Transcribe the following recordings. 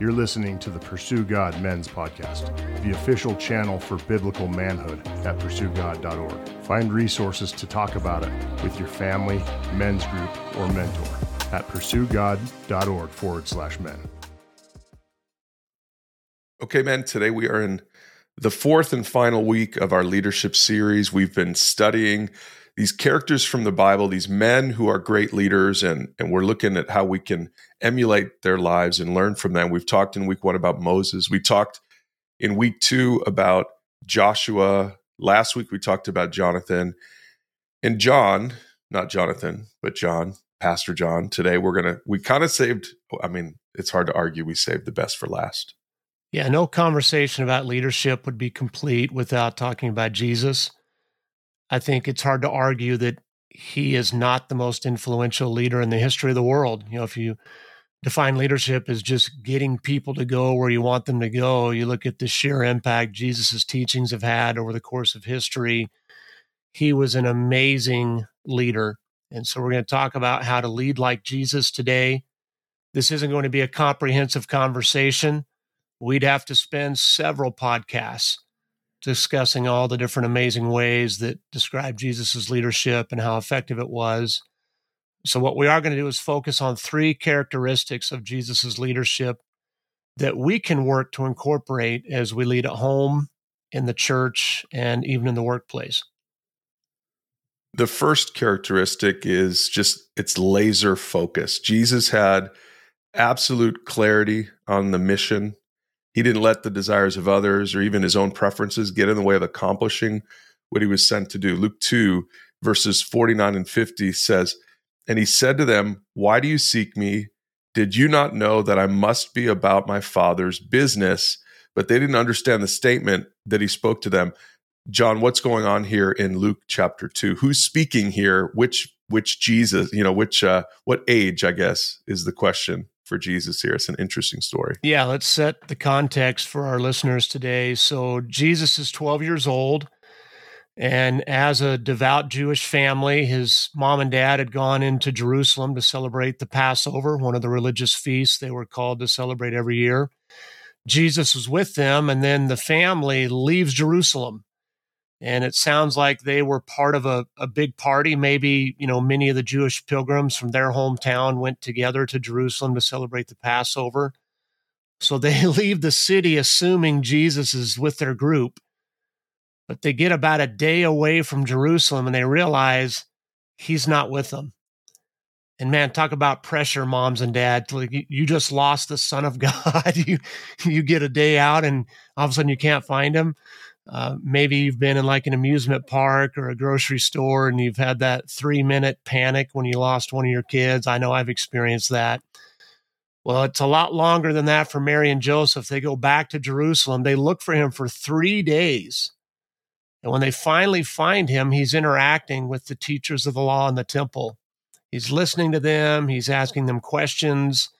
You're listening to the Pursue God Men's Podcast, the official channel for biblical manhood at pursuegod.org. Find resources to talk about it with your family, men's group, or mentor at pursuegod.org forward slash men. Okay, men, today we are in the fourth and final week of our leadership series. We've been studying these characters from the Bible, these men who are great leaders, and, and we're looking at how we can emulate their lives and learn from them. We've talked in week one about Moses. We talked in week two about Joshua. Last week we talked about Jonathan. And John, not Jonathan, but John, Pastor John. Today we're going to, we kind of saved, I mean, it's hard to argue we saved the best for last. Yeah, no conversation about leadership would be complete without talking about Jesus. I think it's hard to argue that he is not the most influential leader in the history of the world. You know, if you define leadership as just getting people to go where you want them to go, you look at the sheer impact Jesus' teachings have had over the course of history. He was an amazing leader. And so we're going to talk about how to lead like Jesus today. This isn't going to be a comprehensive conversation. We'd have to spend several podcasts discussing all the different amazing ways that describe Jesus' leadership and how effective it was. So, what we are going to do is focus on three characteristics of Jesus' leadership that we can work to incorporate as we lead at home, in the church, and even in the workplace. The first characteristic is just it's laser focus. Jesus had absolute clarity on the mission he didn't let the desires of others or even his own preferences get in the way of accomplishing what he was sent to do. Luke 2, verses 49 and 50 says, And he said to them, Why do you seek me? Did you not know that I must be about my father's business? But they didn't understand the statement that he spoke to them. John, what's going on here in Luke chapter 2? Who's speaking here? Which which Jesus, you know, which uh what age, I guess, is the question for Jesus here. It's an interesting story. Yeah, let's set the context for our listeners today. So, Jesus is 12 years old. And as a devout Jewish family, his mom and dad had gone into Jerusalem to celebrate the Passover, one of the religious feasts they were called to celebrate every year. Jesus was with them, and then the family leaves Jerusalem and it sounds like they were part of a, a big party. Maybe, you know, many of the Jewish pilgrims from their hometown went together to Jerusalem to celebrate the Passover. So they leave the city assuming Jesus is with their group. But they get about a day away from Jerusalem and they realize he's not with them. And man, talk about pressure, moms and dads. Like you just lost the son of God. you you get a day out and all of a sudden you can't find him. Uh, maybe you've been in like an amusement park or a grocery store and you've had that three minute panic when you lost one of your kids. I know I've experienced that. Well, it's a lot longer than that for Mary and Joseph. They go back to Jerusalem. They look for him for three days. And when they finally find him, he's interacting with the teachers of the law in the temple. He's listening to them, he's asking them questions.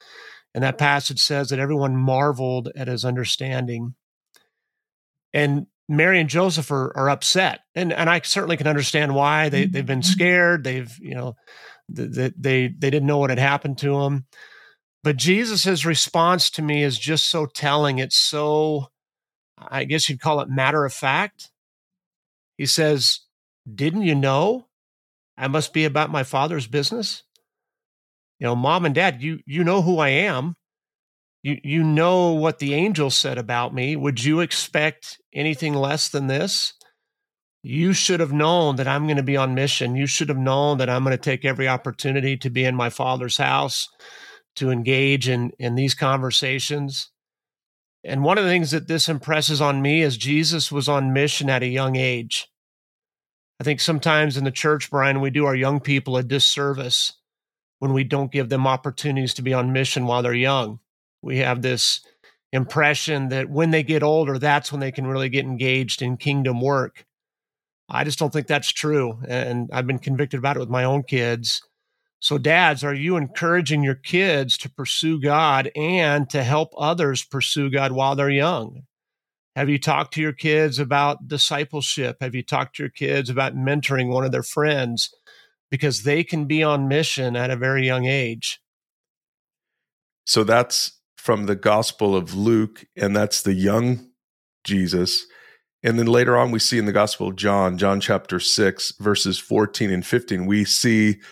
And that passage says that everyone marveled at his understanding. And Mary and Joseph are, are upset, and and I certainly can understand why they they've been mm-hmm. scared. They've you know they they they didn't know what had happened to them. But Jesus's response to me is just so telling. It's so, I guess you'd call it matter of fact. He says, "Didn't you know I must be about my father's business?" You know, mom and dad, you you know who I am you you know what the angel said about me. Would you expect anything less than this? You should have known that i'm going to be on mission. You should have known that i'm going to take every opportunity to be in my father's house to engage in in these conversations. And one of the things that this impresses on me is jesus was on mission at a young age. I think sometimes in the church brian we do our young people a disservice when we don't give them opportunities to be on mission while they're young we have this impression that when they get older, that's when they can really get engaged in kingdom work. I just don't think that's true. And I've been convicted about it with my own kids. So, dads, are you encouraging your kids to pursue God and to help others pursue God while they're young? Have you talked to your kids about discipleship? Have you talked to your kids about mentoring one of their friends? Because they can be on mission at a very young age. So, that's from the Gospel of Luke, and that's the young Jesus. And then later on, we see in the Gospel of John, John chapter 6, verses 14 and 15, we see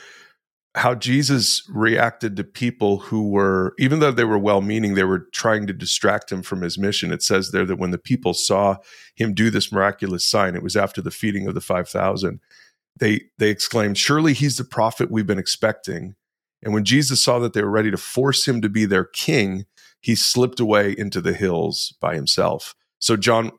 how Jesus reacted to people who were, even though they were well meaning, they were trying to distract him from his mission. It says there that when the people saw him do this miraculous sign, it was after the feeding of the 5,000, they, they exclaimed, Surely he's the prophet we've been expecting. And when Jesus saw that they were ready to force him to be their king, he slipped away into the hills by himself. So, John,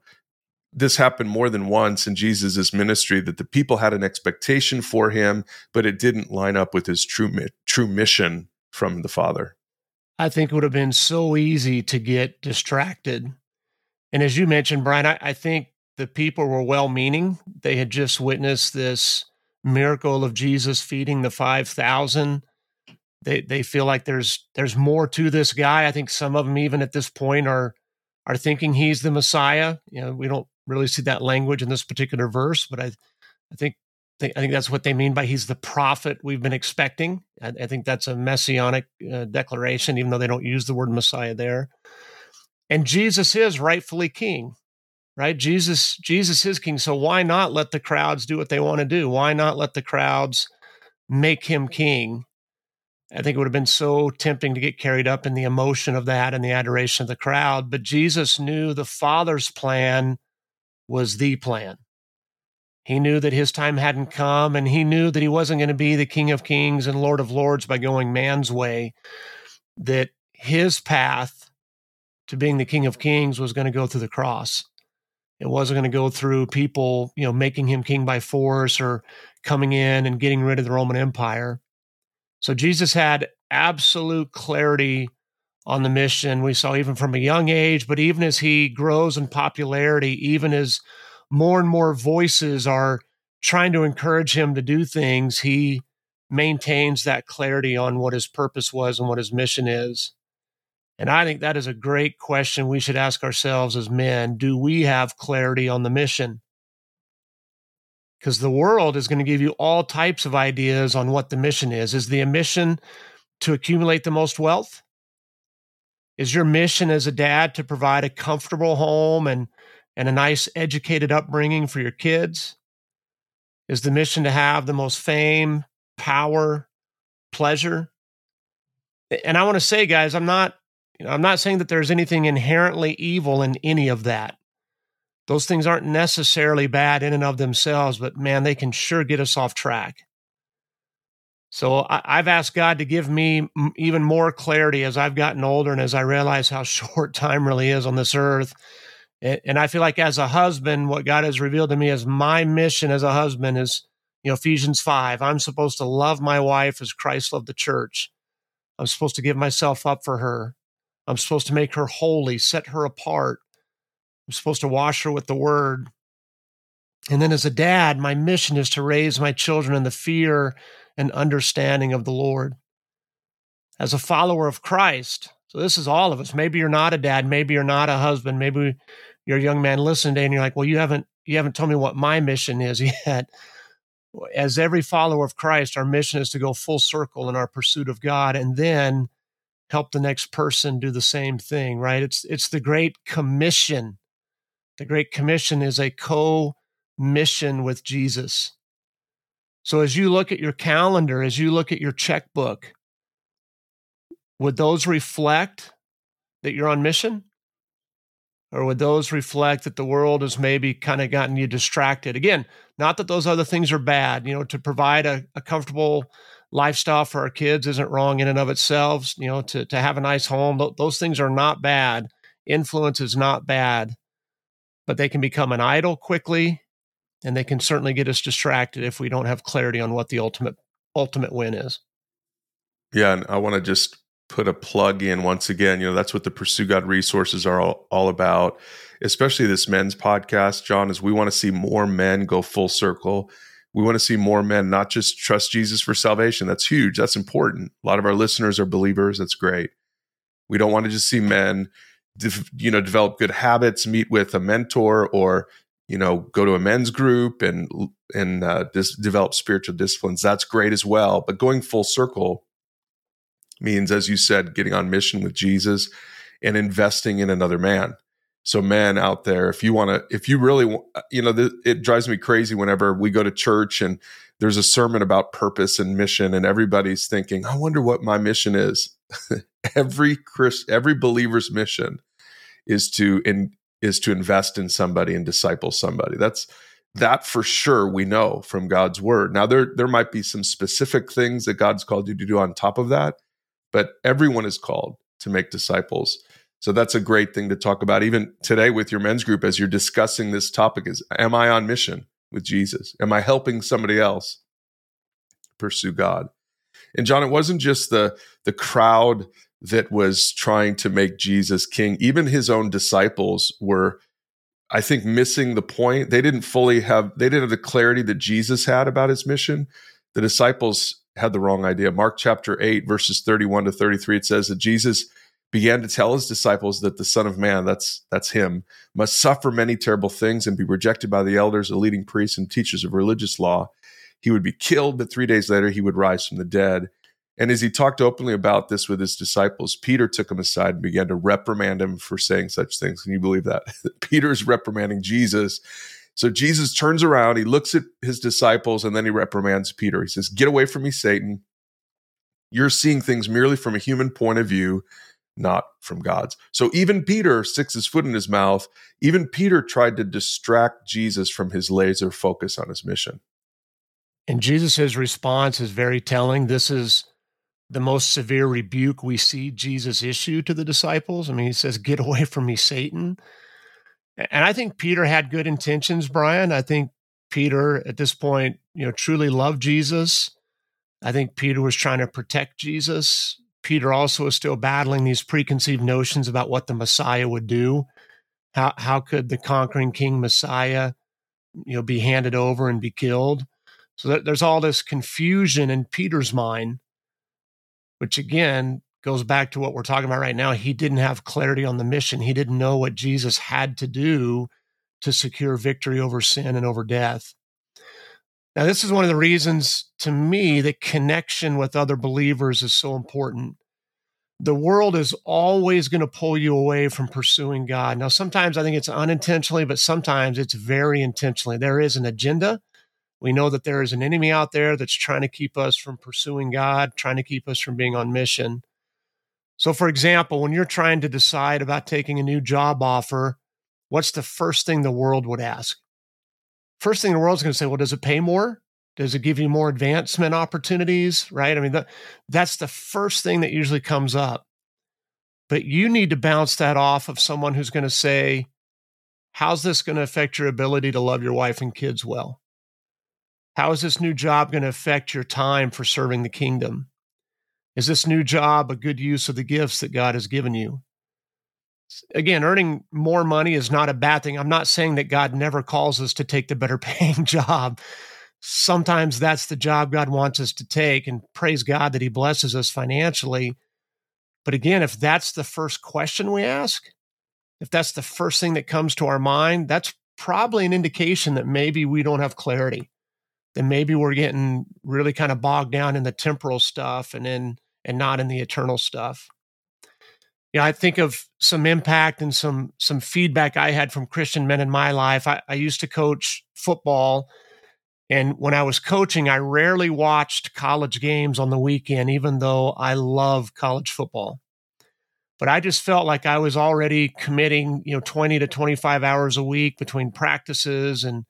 this happened more than once in Jesus' ministry that the people had an expectation for him, but it didn't line up with his true, true mission from the Father. I think it would have been so easy to get distracted. And as you mentioned, Brian, I, I think the people were well meaning. They had just witnessed this miracle of Jesus feeding the 5,000. They, they feel like there's there's more to this guy. I think some of them even at this point are are thinking he's the Messiah. You know, we don't really see that language in this particular verse, but I, I think, I think that's what they mean by he's the prophet we've been expecting. I, I think that's a messianic uh, declaration, even though they don't use the word Messiah there. And Jesus is rightfully king, right? Jesus, Jesus is king. So why not let the crowds do what they want to do? Why not let the crowds make him king? I think it would have been so tempting to get carried up in the emotion of that and the adoration of the crowd. But Jesus knew the Father's plan was the plan. He knew that his time hadn't come, and he knew that he wasn't going to be the King of Kings and Lord of Lords by going man's way, that his path to being the King of Kings was going to go through the cross. It wasn't going to go through people, you know, making him king by force or coming in and getting rid of the Roman Empire. So Jesus had absolute clarity on the mission. We saw even from a young age, but even as he grows in popularity, even as more and more voices are trying to encourage him to do things, he maintains that clarity on what his purpose was and what his mission is. And I think that is a great question we should ask ourselves as men. Do we have clarity on the mission? Because the world is going to give you all types of ideas on what the mission is. Is the mission to accumulate the most wealth? Is your mission as a dad to provide a comfortable home and, and a nice educated upbringing for your kids? Is the mission to have the most fame, power, pleasure? And I want to say, guys, I'm not, you know, I'm not saying that there's anything inherently evil in any of that. Those things aren't necessarily bad in and of themselves, but man, they can sure get us off track. So I, have asked God to give me even more clarity as I've gotten older and as I realize how short time really is on this earth. And I feel like as a husband, what God has revealed to me as my mission as a husband is, you know, Ephesians 5. I'm supposed to love my wife as Christ loved the church. I'm supposed to give myself up for her. I'm supposed to make her holy, set her apart. I'm supposed to wash her with the word. And then as a dad, my mission is to raise my children in the fear and understanding of the Lord. As a follower of Christ, so this is all of us. Maybe you're not a dad, maybe you're not a husband, maybe you're a young man listening today and you're like, well, you haven't you haven't told me what my mission is yet. As every follower of Christ, our mission is to go full circle in our pursuit of God and then help the next person do the same thing, right? It's it's the great commission. The great commission is a co-mission with Jesus. So as you look at your calendar, as you look at your checkbook, would those reflect that you're on mission? Or would those reflect that the world has maybe kind of gotten you distracted? Again, not that those other things are bad. You know, to provide a, a comfortable lifestyle for our kids isn't wrong in and of itself. You know, to, to have a nice home, those things are not bad. Influence is not bad, but they can become an idol quickly and they can certainly get us distracted if we don't have clarity on what the ultimate ultimate win is. Yeah, and I want to just put a plug in once again. You know, that's what the Pursue God resources are all, all about, especially this men's podcast, John, is we want to see more men go full circle. We want to see more men not just trust Jesus for salvation. That's huge. That's important. A lot of our listeners are believers. That's great. We don't want to just see men, you know, develop good habits, meet with a mentor, or you know go to a men's group and and uh, dis- develop spiritual disciplines that's great as well but going full circle means as you said getting on mission with jesus and investing in another man. So, men out there, if you want to, if you really, want, you know, the, it drives me crazy whenever we go to church and there's a sermon about purpose and mission, and everybody's thinking, I wonder what my mission is. every Chris, every believer's mission is to in, is to invest in somebody and disciple somebody. That's that for sure we know from God's word. Now there there might be some specific things that God's called you to do on top of that, but everyone is called to make disciples. So that's a great thing to talk about even today with your men's group as you're discussing this topic is am I on mission with Jesus? Am I helping somebody else pursue God? And John, it wasn't just the the crowd that was trying to make Jesus king. Even his own disciples were I think missing the point. They didn't fully have they didn't have the clarity that Jesus had about his mission. The disciples had the wrong idea. Mark chapter 8 verses 31 to 33 it says that Jesus began to tell his disciples that the son of man that's that's him must suffer many terrible things and be rejected by the elders, the leading priests and teachers of religious law. He would be killed, but 3 days later he would rise from the dead. And as he talked openly about this with his disciples, Peter took him aside and began to reprimand him for saying such things. Can you believe that? Peter's reprimanding Jesus. So Jesus turns around, he looks at his disciples, and then he reprimands Peter. He says, Get away from me, Satan. You're seeing things merely from a human point of view, not from God's. So even Peter sticks his foot in his mouth. Even Peter tried to distract Jesus from his laser focus on his mission. And Jesus' response is very telling. This is the most severe rebuke we see Jesus issue to the disciples. I mean, he says, Get away from me, Satan. And I think Peter had good intentions, Brian. I think Peter, at this point, you know, truly loved Jesus. I think Peter was trying to protect Jesus. Peter also is still battling these preconceived notions about what the Messiah would do. How how could the conquering king Messiah, you know, be handed over and be killed? So there's all this confusion in Peter's mind which again goes back to what we're talking about right now. He didn't have clarity on the mission. He didn't know what Jesus had to do to secure victory over sin and over death. Now, this is one of the reasons to me that connection with other believers is so important. The world is always going to pull you away from pursuing God. Now, sometimes I think it's unintentionally, but sometimes it's very intentionally. There is an agenda, we know that there is an enemy out there that's trying to keep us from pursuing God, trying to keep us from being on mission. So, for example, when you're trying to decide about taking a new job offer, what's the first thing the world would ask? First thing the world's going to say, well, does it pay more? Does it give you more advancement opportunities? Right? I mean, that, that's the first thing that usually comes up. But you need to bounce that off of someone who's going to say, how's this going to affect your ability to love your wife and kids well? How is this new job going to affect your time for serving the kingdom? Is this new job a good use of the gifts that God has given you? Again, earning more money is not a bad thing. I'm not saying that God never calls us to take the better paying job. Sometimes that's the job God wants us to take, and praise God that He blesses us financially. But again, if that's the first question we ask, if that's the first thing that comes to our mind, that's probably an indication that maybe we don't have clarity then maybe we're getting really kind of bogged down in the temporal stuff and then and not in the eternal stuff. You know, I think of some impact and some some feedback I had from Christian men in my life. I, I used to coach football, and when I was coaching, I rarely watched college games on the weekend, even though I love college football. But I just felt like I was already committing, you know, 20 to 25 hours a week between practices and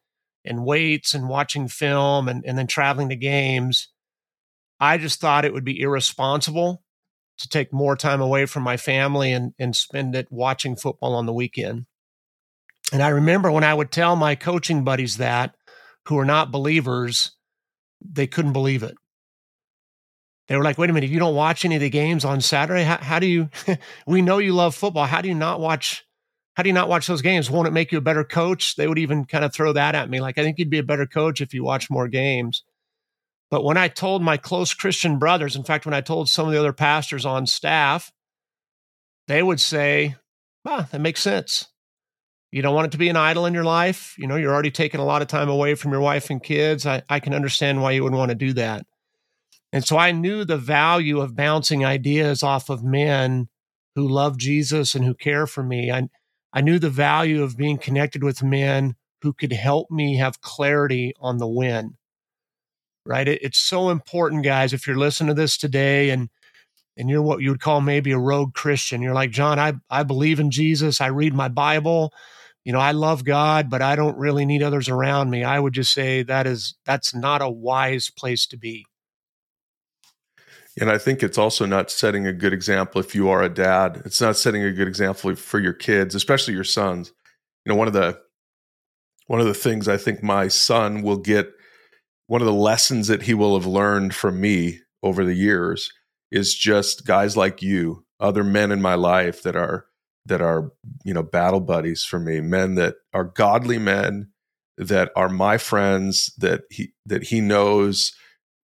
and weights and watching film and, and then traveling to games, I just thought it would be irresponsible to take more time away from my family and, and spend it watching football on the weekend. And I remember when I would tell my coaching buddies that, who are not believers, they couldn't believe it. They were like, wait a minute, you don't watch any of the games on Saturday? How, how do you, we know you love football. How do you not watch how do you not watch those games? Won't it make you a better coach? They would even kind of throw that at me. Like, I think you'd be a better coach if you watch more games. But when I told my close Christian brothers, in fact, when I told some of the other pastors on staff, they would say, ah, that makes sense. You don't want it to be an idol in your life. You know, you're already taking a lot of time away from your wife and kids. I, I can understand why you would want to do that. And so I knew the value of bouncing ideas off of men who love Jesus and who care for me. I, I knew the value of being connected with men who could help me have clarity on the win. Right? It, it's so important, guys. If you're listening to this today and and you're what you would call maybe a rogue Christian, you're like, John, I, I believe in Jesus. I read my Bible. You know, I love God, but I don't really need others around me. I would just say that is that's not a wise place to be. And I think it's also not setting a good example if you are a dad. It's not setting a good example for your kids, especially your sons. You know, one of the one of the things I think my son will get one of the lessons that he will have learned from me over the years is just guys like you, other men in my life that are that are, you know, battle buddies for me, men that are godly men that are my friends that he that he knows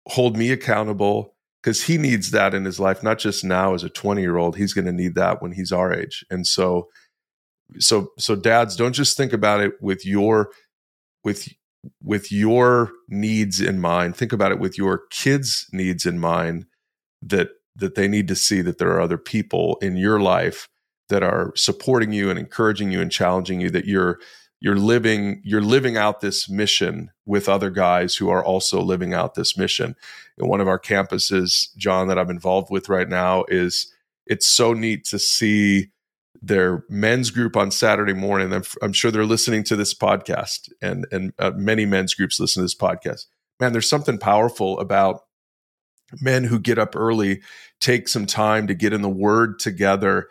hold me accountable because he needs that in his life, not just now as a 20 year old. He's going to need that when he's our age. And so, so, so dads, don't just think about it with your, with, with your needs in mind. Think about it with your kids' needs in mind that, that they need to see that there are other people in your life that are supporting you and encouraging you and challenging you that you're you're living you're living out this mission with other guys who are also living out this mission. And one of our campuses john that i'm involved with right now is it's so neat to see their men's group on saturday morning. I'm, I'm sure they're listening to this podcast and and uh, many men's groups listen to this podcast. Man there's something powerful about men who get up early take some time to get in the word together.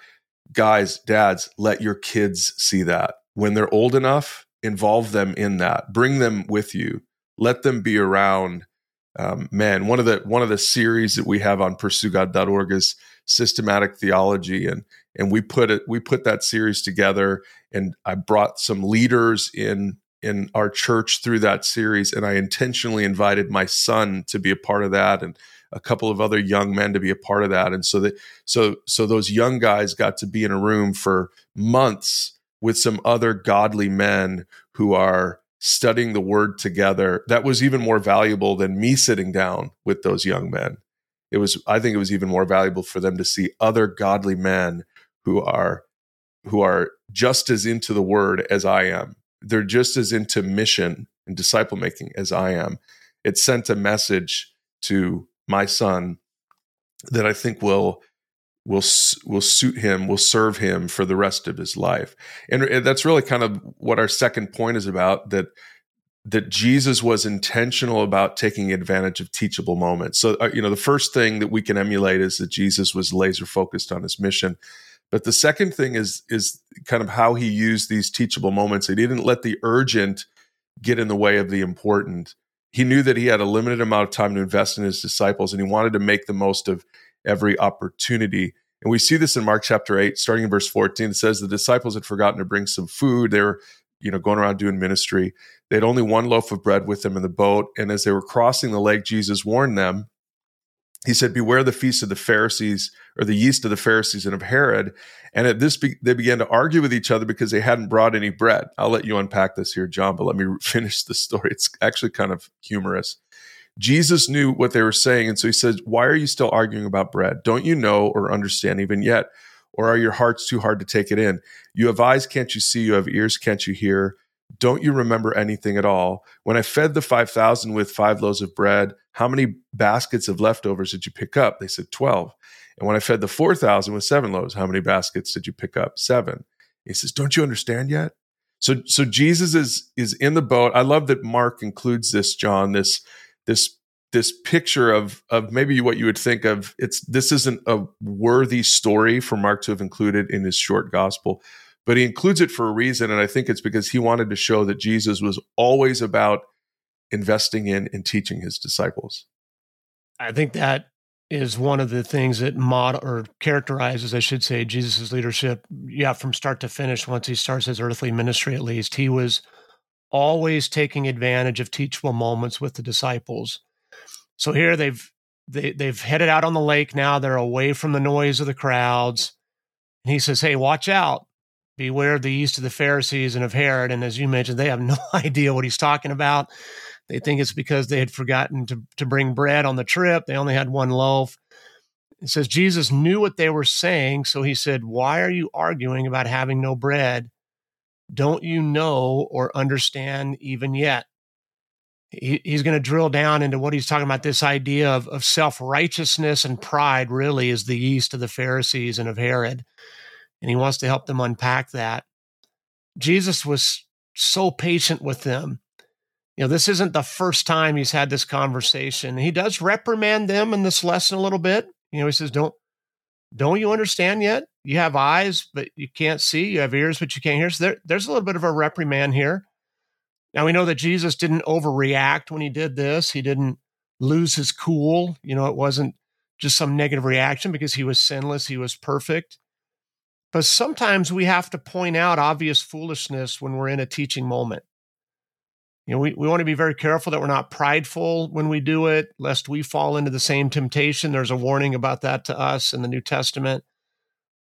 Guys dads let your kids see that when they're old enough, involve them in that. Bring them with you. Let them be around. Um, man, one of the one of the series that we have on pursuegod.org is systematic theology, and and we put it we put that series together, and I brought some leaders in in our church through that series, and I intentionally invited my son to be a part of that, and a couple of other young men to be a part of that, and so that so so those young guys got to be in a room for months with some other godly men who are studying the word together that was even more valuable than me sitting down with those young men. It was i think it was even more valuable for them to see other godly men who are who are just as into the word as i am. They're just as into mission and disciple making as i am. It sent a message to my son that i think will will will suit him, will serve him for the rest of his life. And that's really kind of what our second point is about that that Jesus was intentional about taking advantage of teachable moments. So uh, you know, the first thing that we can emulate is that Jesus was laser focused on his mission. But the second thing is is kind of how he used these teachable moments. He didn't let the urgent get in the way of the important. He knew that he had a limited amount of time to invest in his disciples and he wanted to make the most of every opportunity. And we see this in Mark chapter 8, starting in verse 14. It says the disciples had forgotten to bring some food. They were, you know, going around doing ministry. They had only one loaf of bread with them in the boat. And as they were crossing the lake, Jesus warned them. He said, Beware the feast of the Pharisees or the yeast of the Pharisees and of Herod. And at this, be- they began to argue with each other because they hadn't brought any bread. I'll let you unpack this here, John, but let me finish the story. It's actually kind of humorous. Jesus knew what they were saying. And so he says, Why are you still arguing about bread? Don't you know or understand even yet? Or are your hearts too hard to take it in? You have eyes, can't you see? You have ears, can't you hear? Don't you remember anything at all? When I fed the 5,000 with five loaves of bread, how many baskets of leftovers did you pick up? They said 12. And when I fed the 4,000 with seven loaves, how many baskets did you pick up? Seven. He says, Don't you understand yet? So, so Jesus is, is in the boat. I love that Mark includes this, John, this this this picture of of maybe what you would think of it's this isn't a worthy story for Mark to have included in his short gospel, but he includes it for a reason, and I think it's because he wanted to show that Jesus was always about investing in and teaching his disciples. I think that is one of the things that mod or characterizes, I should say, Jesus' leadership. Yeah, from start to finish, once he starts his earthly ministry, at least, he was always taking advantage of teachable moments with the disciples. So here they've they, they've headed out on the lake now. They're away from the noise of the crowds. And he says, Hey, watch out. Beware of the yeast of the Pharisees and of Herod. And as you mentioned, they have no idea what he's talking about. They think it's because they had forgotten to, to bring bread on the trip. They only had one loaf. It says Jesus knew what they were saying, so he said, Why are you arguing about having no bread? Don't you know or understand even yet? He, he's going to drill down into what he's talking about this idea of, of self righteousness and pride, really, is the yeast of the Pharisees and of Herod. And he wants to help them unpack that. Jesus was so patient with them. You know, this isn't the first time he's had this conversation. He does reprimand them in this lesson a little bit. You know, he says, Don't don't you understand yet? You have eyes, but you can't see. You have ears, but you can't hear. So there, there's a little bit of a reprimand here. Now we know that Jesus didn't overreact when he did this. He didn't lose his cool. You know, it wasn't just some negative reaction because he was sinless, he was perfect. But sometimes we have to point out obvious foolishness when we're in a teaching moment. You know, we, we want to be very careful that we're not prideful when we do it, lest we fall into the same temptation. There's a warning about that to us in the New Testament.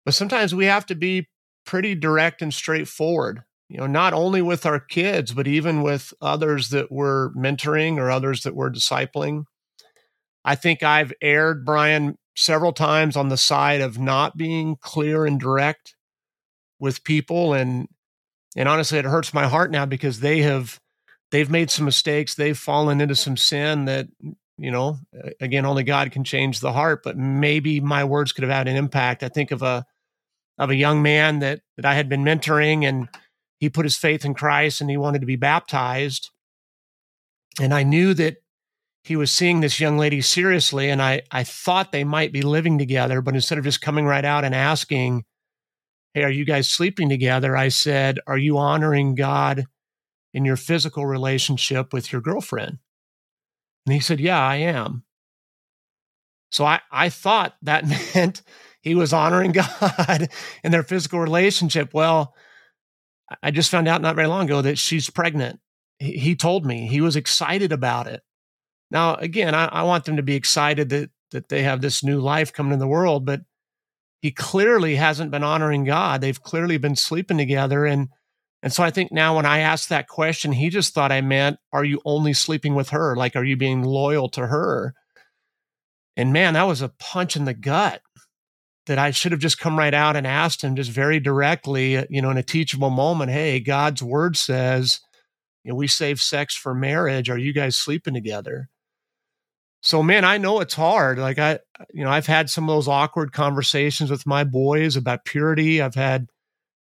But sometimes we have to be pretty direct and straightforward you know, not only with our kids, but even with others that we're mentoring or others that we're discipling. I think I've erred, Brian, several times on the side of not being clear and direct with people. And and honestly, it hurts my heart now because they have they've made some mistakes. They've fallen into some sin that, you know, again, only God can change the heart, but maybe my words could have had an impact. I think of a of a young man that that I had been mentoring and he put his faith in Christ and he wanted to be baptized. And I knew that he was seeing this young lady seriously. And I, I thought they might be living together. But instead of just coming right out and asking, Hey, are you guys sleeping together? I said, Are you honoring God in your physical relationship with your girlfriend? And he said, Yeah, I am. So I, I thought that meant he was honoring God in their physical relationship. Well, I just found out not very long ago that she's pregnant. He, told me he was excited about it. Now, again, I, I want them to be excited that that they have this new life coming in the world, but he clearly hasn't been honoring God. They've clearly been sleeping together. And and so I think now when I asked that question, he just thought I meant, are you only sleeping with her? Like, are you being loyal to her? And man, that was a punch in the gut that I should have just come right out and asked him just very directly, you know, in a teachable moment, hey, God's word says, you know, we save sex for marriage. Are you guys sleeping together? So, man, I know it's hard. Like, I, you know, I've had some of those awkward conversations with my boys about purity. I've had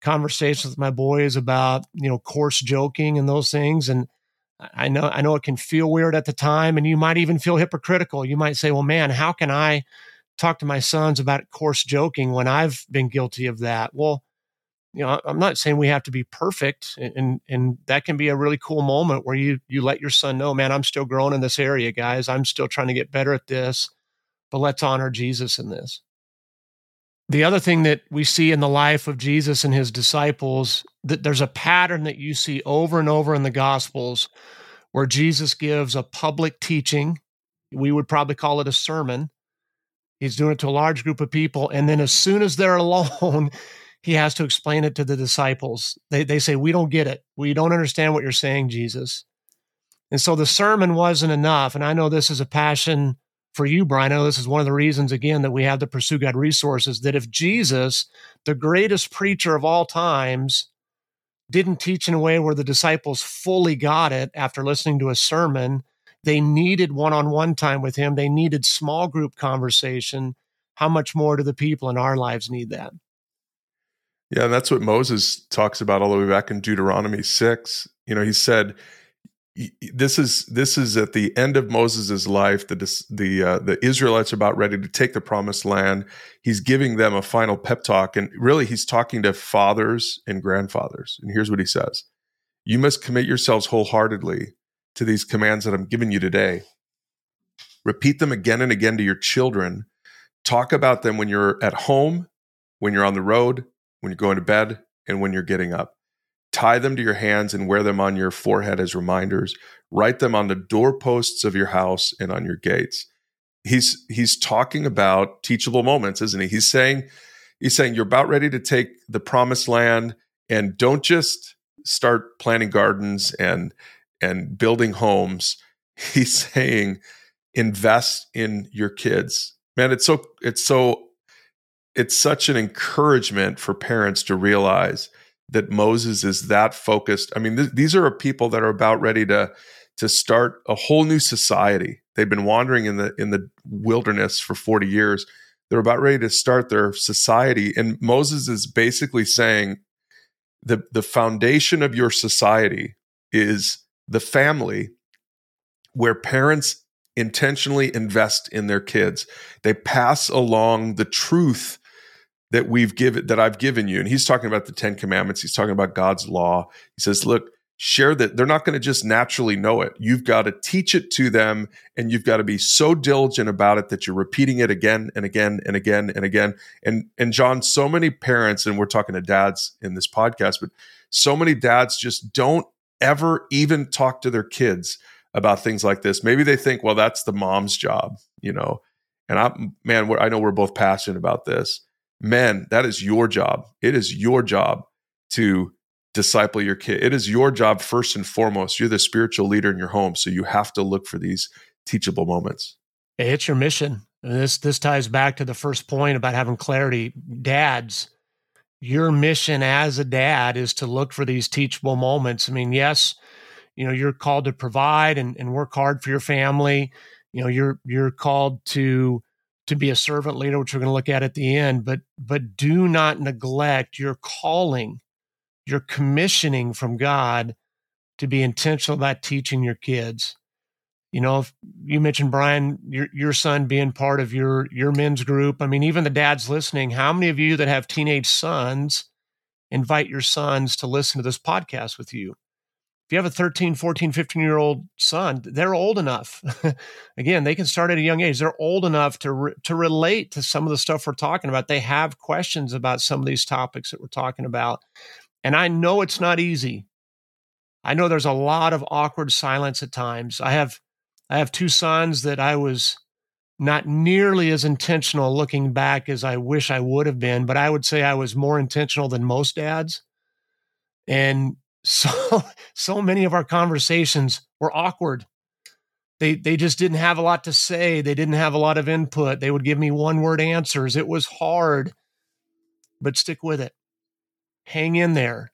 conversations with my boys about, you know, coarse joking and those things. And I know, I know it can feel weird at the time. And you might even feel hypocritical. You might say, well, man, how can I, talk to my sons about coarse joking when I've been guilty of that. Well, you know, I'm not saying we have to be perfect, and and that can be a really cool moment where you you let your son know, man, I'm still growing in this area, guys. I'm still trying to get better at this, but let's honor Jesus in this. The other thing that we see in the life of Jesus and his disciples, that there's a pattern that you see over and over in the Gospels where Jesus gives a public teaching. We would probably call it a sermon He's doing it to a large group of people. And then as soon as they're alone, he has to explain it to the disciples. They, they say, We don't get it. We don't understand what you're saying, Jesus. And so the sermon wasn't enough. And I know this is a passion for you, Brian. I know this is one of the reasons, again, that we have the Pursue God resources. That if Jesus, the greatest preacher of all times, didn't teach in a way where the disciples fully got it after listening to a sermon, they needed one on one time with him. They needed small group conversation. How much more do the people in our lives need that? Yeah, and that's what Moses talks about all the way back in Deuteronomy 6. You know, he said, this is this is at the end of Moses' life. The the uh, the Israelites are about ready to take the promised land. He's giving them a final pep talk, and really, he's talking to fathers and grandfathers. And here's what he says: You must commit yourselves wholeheartedly to these commands that I'm giving you today. Repeat them again and again to your children. Talk about them when you're at home, when you're on the road, when you're going to bed, and when you're getting up. Tie them to your hands and wear them on your forehead as reminders. Write them on the doorposts of your house and on your gates. He's he's talking about teachable moments, isn't he? He's saying he's saying you're about ready to take the promised land and don't just start planting gardens and and building homes, he's saying invest in your kids. man, it's so it's so it's such an encouragement for parents to realize that Moses is that focused. I mean, th- these are people that are about ready to to start a whole new society. They've been wandering in the in the wilderness for 40 years. They're about ready to start their society and Moses is basically saying the the foundation of your society is the family where parents intentionally invest in their kids. They pass along the truth that we've given that I've given you. And he's talking about the 10 commandments. He's talking about God's law. He says, look, share that they're not going to just naturally know it. You've got to teach it to them and you've got to be so diligent about it that you're repeating it again and again and again and again. And and John, so many parents and we're talking to dads in this podcast, but so many dads just don't ever even talk to their kids about things like this. Maybe they think, well, that's the mom's job, you know. And I man, I know we're both passionate about this men, that is your job. It is your job to disciple your kid. It is your job first and foremost. You're the spiritual leader in your home, so you have to look for these teachable moments. It's your mission. And this this ties back to the first point about having clarity. Dads, your mission as a dad is to look for these teachable moments. I mean, yes, you know, you're called to provide and, and work hard for your family. You know, you're you're called to to be a servant leader, which we're going to look at at the end. But but do not neglect your calling, your commissioning from God to be intentional about teaching your kids. You know, you mentioned Brian, your your son being part of your your men's group. I mean, even the dads listening. How many of you that have teenage sons invite your sons to listen to this podcast with you? if you have a 13 14 15 year old son they're old enough again they can start at a young age they're old enough to re- to relate to some of the stuff we're talking about they have questions about some of these topics that we're talking about and i know it's not easy i know there's a lot of awkward silence at times i have i have two sons that i was not nearly as intentional looking back as i wish i would have been but i would say i was more intentional than most dads. And so so many of our conversations were awkward. They they just didn't have a lot to say. They didn't have a lot of input. They would give me one word answers. It was hard but stick with it. Hang in there.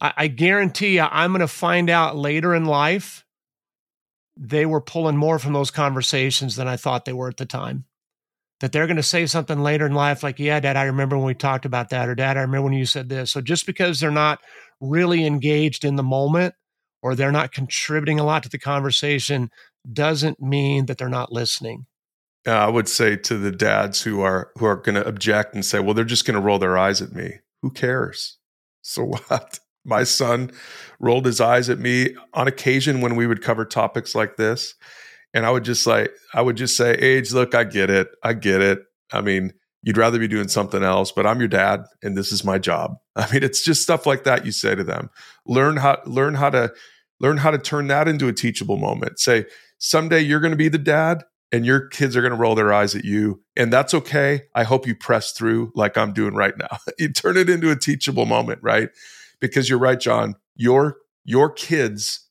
I, I guarantee you i'm to find out later in life they were pulling more from those conversations than i thought they were at the time that they're going to say something later in life like yeah dad i remember when we talked about that or dad i remember when you said this so just because they're not really engaged in the moment or they're not contributing a lot to the conversation doesn't mean that they're not listening. Uh, I would say to the dads who are who are going to object and say, "Well, they're just going to roll their eyes at me." Who cares? So what? My son rolled his eyes at me on occasion when we would cover topics like this, and I would just like I would just say, "AJ, look, I get it. I get it. I mean, you'd rather be doing something else, but I'm your dad and this is my job. I mean, it's just stuff like that you say to them. Learn how learn how to learn how to turn that into a teachable moment. Say, someday you're going to be the dad and your kids are going to roll their eyes at you and that's okay. I hope you press through like I'm doing right now. you turn it into a teachable moment, right? Because you're right, John. Your your kids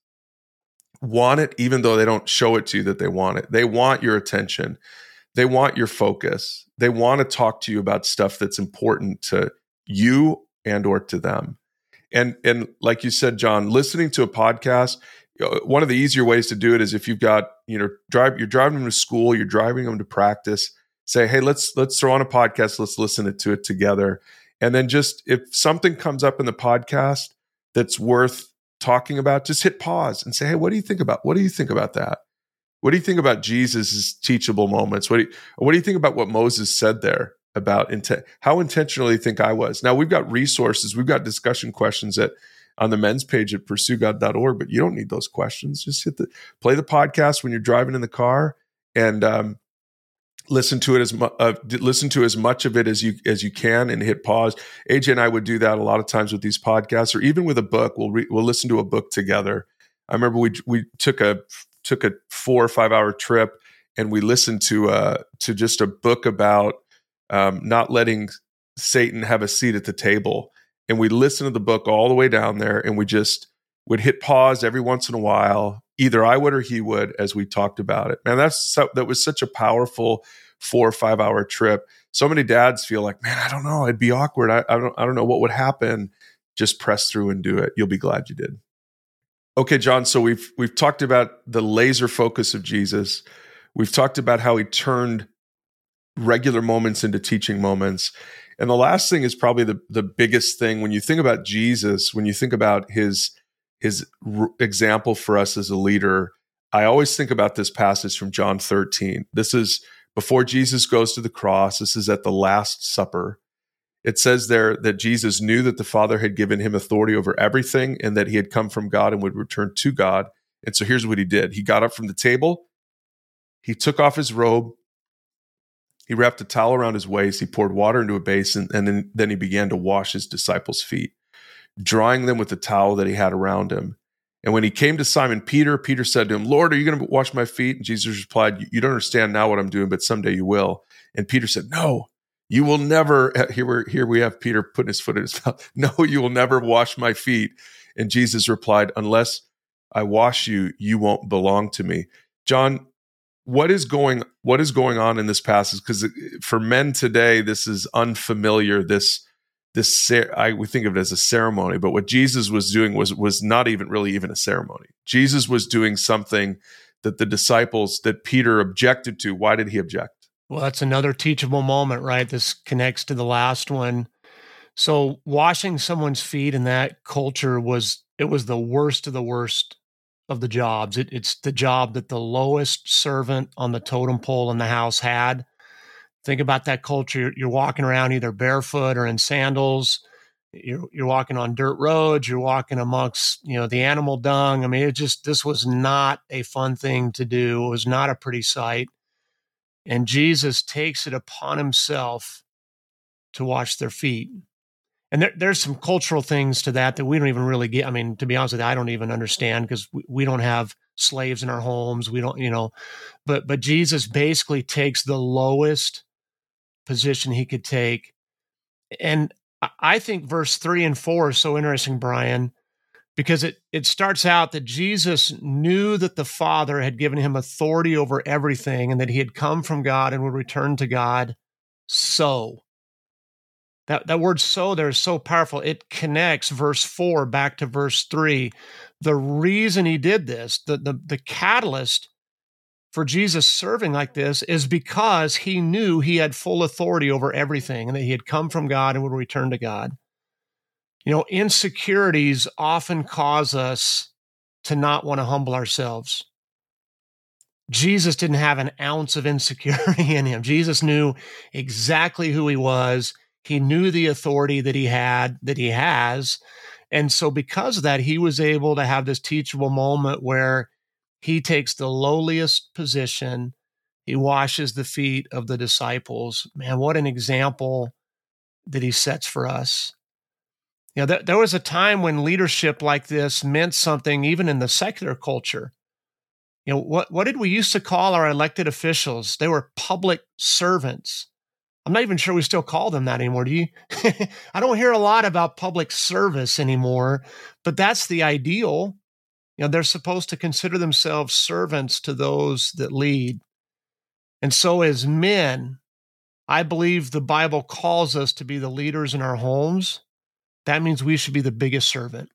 want it even though they don't show it to you that they want it. They want your attention. They want your focus they want to talk to you about stuff that's important to you and or to them and and like you said john listening to a podcast uh, one of the easier ways to do it is if you've got you know drive you're driving them to school you're driving them to practice say hey let's let's throw on a podcast let's listen to it together and then just if something comes up in the podcast that's worth talking about just hit pause and say hey what do you think about what do you think about that what do you think about Jesus' teachable moments? What do you, what do you think about what Moses said there about? How intentional you think I was? Now we've got resources, we've got discussion questions at on the men's page at pursuegod.org, but you don't need those questions. Just hit the play the podcast when you're driving in the car and um, listen to it as mu- uh, listen to as much of it as you as you can and hit pause. AJ and I would do that a lot of times with these podcasts, or even with a book. We'll re- we'll listen to a book together. I remember we we took a took a four or five hour trip and we listened to uh to just a book about um, not letting Satan have a seat at the table. And we listened to the book all the way down there and we just would hit pause every once in a while. Either I would or he would as we talked about it. Man, that's so, that was such a powerful four or five hour trip. So many dads feel like, man, I don't know, it'd be awkward. I, I don't, I don't know what would happen. Just press through and do it. You'll be glad you did. Okay, John. So we've we've talked about the laser focus of Jesus. We've talked about how he turned regular moments into teaching moments. And the last thing is probably the the biggest thing when you think about Jesus, when you think about his his r- example for us as a leader, I always think about this passage from John 13. This is before Jesus goes to the cross. This is at the last supper. It says there that Jesus knew that the Father had given him authority over everything and that he had come from God and would return to God. And so here's what he did. He got up from the table. He took off his robe, he wrapped a towel around his waist. He poured water into a basin, and then, then he began to wash his disciples' feet, drying them with the towel that he had around him. And when he came to Simon Peter, Peter said to him, Lord, are you going to wash my feet? And Jesus replied, You don't understand now what I'm doing, but someday you will. And Peter said, No, you will never. Here, we here we have Peter putting his foot in his mouth. No, you will never wash my feet. And Jesus replied, Unless I wash you, you won't belong to me. John, what is going what is going on in this passage because uh, for men today this is unfamiliar this this I we think of it as a ceremony but what Jesus was doing was was not even really even a ceremony. Jesus was doing something that the disciples that Peter objected to. Why did he object? Well that's another teachable moment right? This connects to the last one. So washing someone's feet in that culture was it was the worst of the worst of the jobs. It, it's the job that the lowest servant on the totem pole in the house had. Think about that culture. You're, walking around either barefoot or in sandals. You're, you're walking on dirt roads. You're walking amongst, you know, the animal dung. I mean, it just, this was not a fun thing to do. It was not a pretty sight. And Jesus takes it upon himself to wash their feet and there, there's some cultural things to that that we don't even really get. I mean, to be honest with you, I don't even understand because we, we don't have slaves in our homes. We don't, you know, but but Jesus basically takes the lowest position he could take, and I think verse three and four is so interesting, Brian, because it it starts out that Jesus knew that the Father had given him authority over everything, and that he had come from God and would return to God. So that, that word so there is so powerful. It connects verse four back to verse three. The reason he did this, the, the, the catalyst for Jesus serving like this is because he knew he had full authority over everything and that he had come from God and would return to God. You know, insecurities often cause us to not want to humble ourselves. Jesus didn't have an ounce of insecurity in him. Jesus knew exactly who he was he knew the authority that he had, that he has. And so, because of that, he was able to have this teachable moment where he takes the lowliest position. He washes the feet of the disciples. Man, what an example that he sets for us. You know, th- there was a time when leadership like this meant something even in the secular culture. You know, what, what did we used to call our elected officials? They were public servants. I'm not even sure we still call them that anymore. Do you? I don't hear a lot about public service anymore, but that's the ideal. You know, they're supposed to consider themselves servants to those that lead. And so, as men, I believe the Bible calls us to be the leaders in our homes. That means we should be the biggest servant.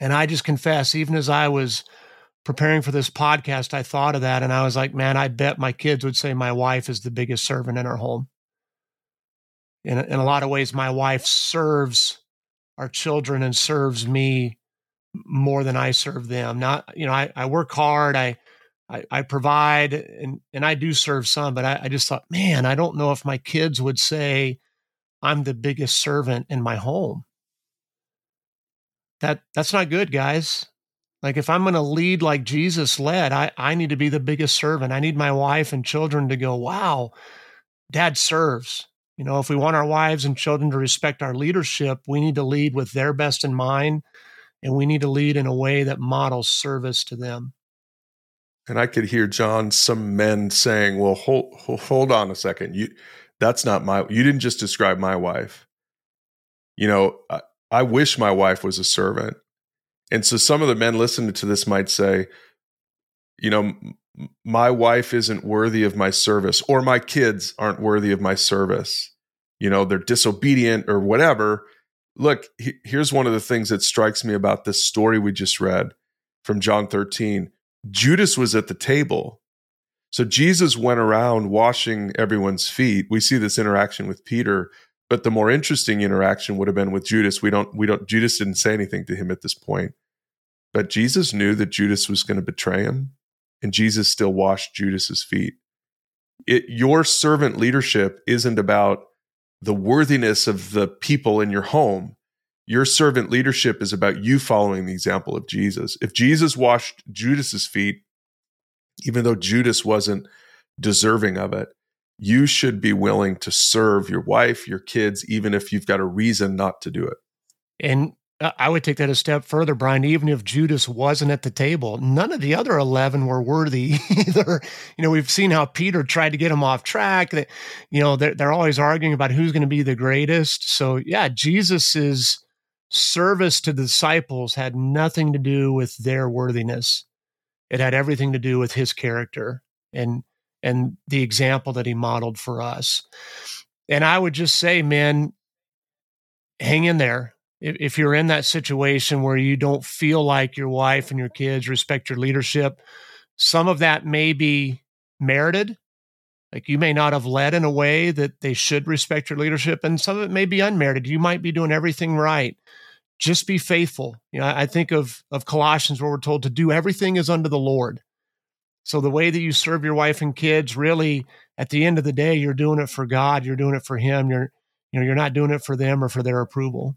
And I just confess, even as I was preparing for this podcast, I thought of that and I was like, man, I bet my kids would say my wife is the biggest servant in our home. In, in a lot of ways, my wife serves our children and serves me more than I serve them. Not, you know, I, I work hard. I, I, I, provide and, and I do serve some, but I, I just thought, man, I don't know if my kids would say I'm the biggest servant in my home. That that's not good, guys. Like if I'm going to lead like Jesus led, I, I need to be the biggest servant. I need my wife and children to go, wow, dad serves. You know, if we want our wives and children to respect our leadership, we need to lead with their best in mind and we need to lead in a way that models service to them. And I could hear John, some men saying, "Well, hold hold on a second. You that's not my you didn't just describe my wife. You know, I, I wish my wife was a servant. And so some of the men listening to this might say, you know, my wife isn't worthy of my service or my kids aren't worthy of my service. You know, they're disobedient or whatever. Look, he, here's one of the things that strikes me about this story we just read from John 13. Judas was at the table. So Jesus went around washing everyone's feet. We see this interaction with Peter, but the more interesting interaction would have been with Judas. We don't we don't Judas didn't say anything to him at this point. But Jesus knew that Judas was going to betray him and Jesus still washed Judas's feet. It, your servant leadership isn't about the worthiness of the people in your home. Your servant leadership is about you following the example of Jesus. If Jesus washed Judas's feet, even though Judas wasn't deserving of it, you should be willing to serve your wife, your kids, even if you've got a reason not to do it. And Uh, I would take that a step further, Brian. Even if Judas wasn't at the table, none of the other 11 were worthy either. You know, we've seen how Peter tried to get him off track. That, you know, they're, they're always arguing about who's going to be the greatest. So, yeah, Jesus's service to the disciples had nothing to do with their worthiness. It had everything to do with his character and and the example that he modeled for us. And I would just say, man, hang in there if, if you're in that situation where you don't feel like your wife and your kids respect your leadership, some of that may be merited. Like you may not have led in a way that they should respect your leadership, and some of it may be unmerited. You might be doing everything right. Just be faithful. You know, I think of of Colossians where we're told to do everything is under the Lord. So the way that you serve your wife and kids, really, at the end of the day, you're doing it for God. You're doing it for Him. You're, you know, you're not doing it for them or for their approval.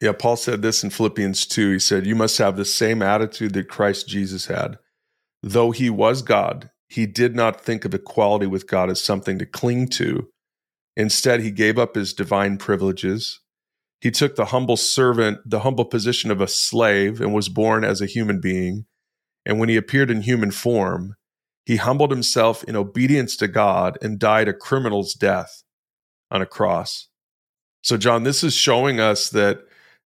Yeah, Paul said this in Philippians 2. He said, You must have the same attitude that Christ Jesus had. Though he was God, he did not think of equality with God as something to cling to. Instead, he gave up his divine privileges. He took the humble servant, the humble position of a slave, and was born as a human being. And when he appeared in human form, he humbled himself in obedience to God and died a criminal's death on a cross. So, John, this is showing us that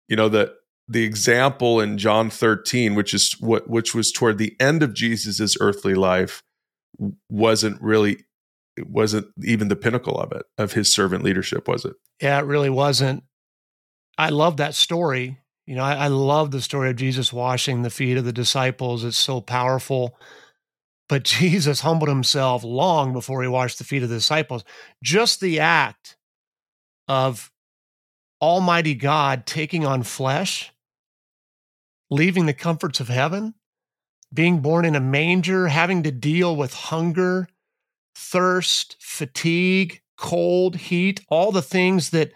you know the the example in John 13 which is what which was toward the end of Jesus's earthly life wasn't really it wasn't even the pinnacle of it of his servant leadership was it? Yeah it really wasn't. I love that story. You know I, I love the story of jesus washing the feet of the disciples. It's so powerful. But jesus humbled himself long before he washed the feet of the disciples. Just the act of Almighty God taking on flesh, leaving the comforts of heaven, being born in a manger, having to deal with hunger, thirst, fatigue, cold, heat, all the things that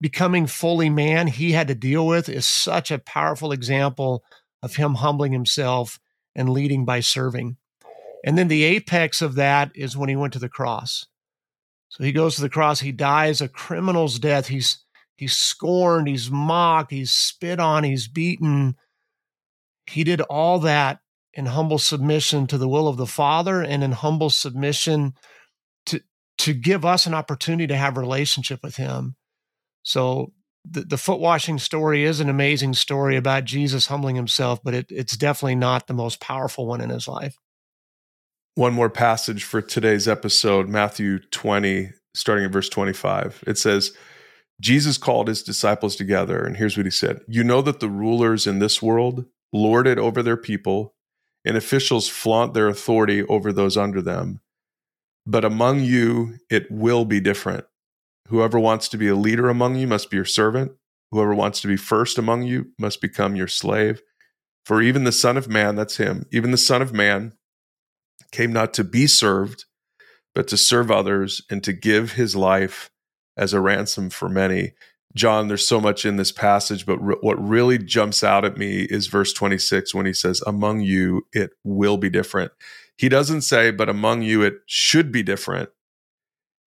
becoming fully man he had to deal with is such a powerful example of him humbling himself and leading by serving. And then the apex of that is when he went to the cross. So he goes to the cross, he dies a criminal's death. He's He's scorned, he's mocked, he's spit on, he's beaten. He did all that in humble submission to the will of the Father and in humble submission to to give us an opportunity to have relationship with him. So the, the foot washing story is an amazing story about Jesus humbling himself, but it, it's definitely not the most powerful one in his life. One more passage for today's episode, Matthew 20, starting at verse 25. It says, Jesus called his disciples together, and here's what he said You know that the rulers in this world lord it over their people, and officials flaunt their authority over those under them. But among you, it will be different. Whoever wants to be a leader among you must be your servant. Whoever wants to be first among you must become your slave. For even the Son of Man, that's him, even the Son of Man came not to be served, but to serve others and to give his life as a ransom for many. John, there's so much in this passage, but re- what really jumps out at me is verse 26 when he says, Among you, it will be different. He doesn't say, but among you, it should be different.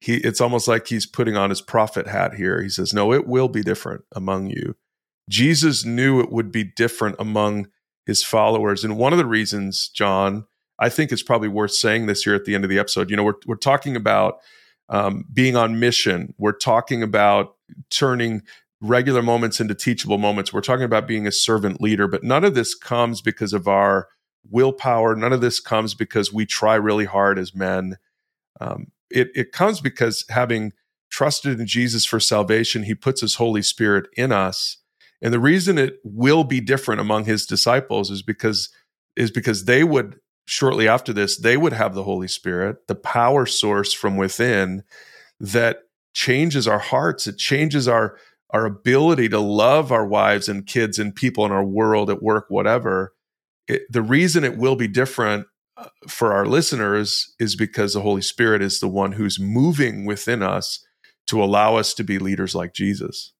He, it's almost like he's putting on his prophet hat here. He says, No, it will be different among you. Jesus knew it would be different among his followers. And one of the reasons, John, I think it's probably worth saying this here at the end of the episode. You know, we're, we're talking about um, being on mission. We're talking about turning regular moments into teachable moments. We're talking about being a servant leader, but none of this comes because of our willpower. None of this comes because we try really hard as men. Um, it, it comes because having trusted in Jesus for salvation, he puts his Holy Spirit in us. And the reason it will be different among his disciples is because is because they would shortly after this they would have the Holy Spirit, the power source from within that changes our hearts. It changes our our ability to love our wives and kids and people in our world at work, whatever. It, the reason it will be different uh, for our listeners is because the Holy Spirit is the one who's moving within us to allow us to be leaders like Jesus.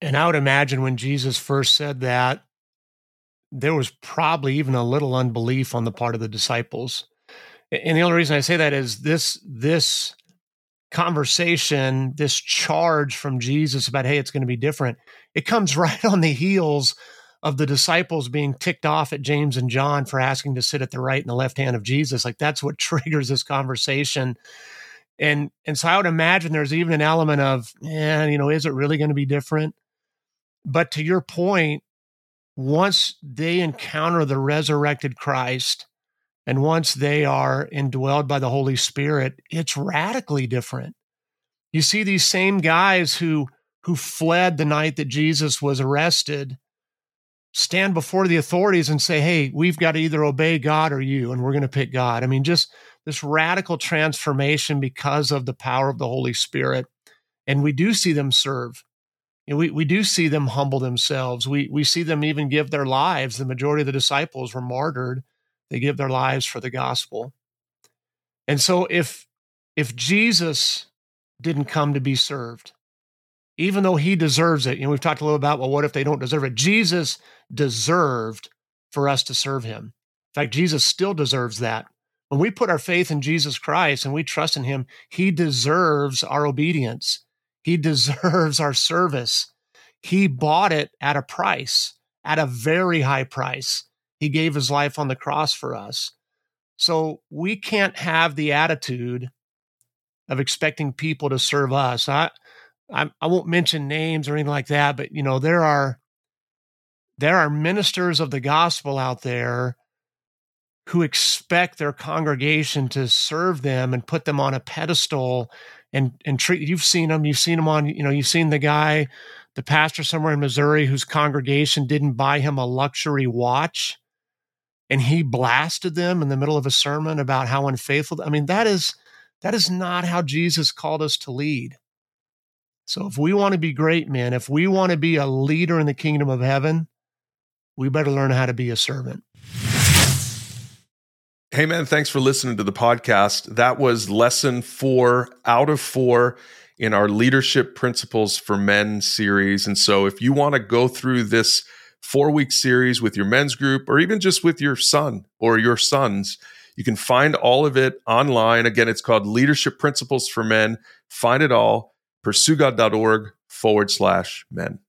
And I would imagine when Jesus first said that, there was probably even a little unbelief on the part of the disciples. And the only reason I say that is this this conversation, this charge from Jesus about, hey, it's going to be different, it comes right on the heels of the disciples being ticked off at James and John for asking to sit at the right and the left hand of Jesus. Like that's what triggers this conversation. And and so I would imagine there's even an element of, yeah, you know, is it really going to be different? But to your point, once they encounter the resurrected Christ and once they are indwelled by the Holy Spirit, it's radically different. You see these same guys who who fled the night that Jesus was arrested stand before the authorities and say, "Hey, we've got to either obey God or you, and we're going to pick God." I mean, just this radical transformation because of the power of the Holy Spirit. And we do see them serve. You know, we, we do see them humble themselves. We, we see them even give their lives. The majority of the disciples were martyred. They give their lives for the gospel. And so if if Jesus didn't come to be served, even though he deserves it, you know, we've talked a little about, well, what if they don't deserve it? Jesus deserved for us to serve him. In fact, Jesus still deserves that. When we put our faith in Jesus Christ and we trust in him, he deserves our obedience. He deserves our service. He bought it at a price, at a very high price. He gave his life on the cross for us. So we can't have the attitude of expecting people to serve us. I, I, I won't mention names or anything like that, but you know there are there are ministers of the gospel out there who expect their congregation to serve them and put them on a pedestal and and treat you've seen them you've seen them on you know you've seen the guy the pastor somewhere in Missouri whose congregation didn't buy him a luxury watch and he blasted them in the middle of a sermon about how unfaithful I mean that is that is not how Jesus called us to lead. So if we want to be great men if we want to be a leader in the kingdom of heaven we better learn how to be a servant Hey, man, thanks for listening to the podcast. That was lesson four out of four in our Leadership Principles for Men series. And so, if you want to go through this four week series with your men's group or even just with your son or your sons, you can find all of it online. Again, it's called Leadership Principles for Men. Find it all, pursuegod.org forward slash men.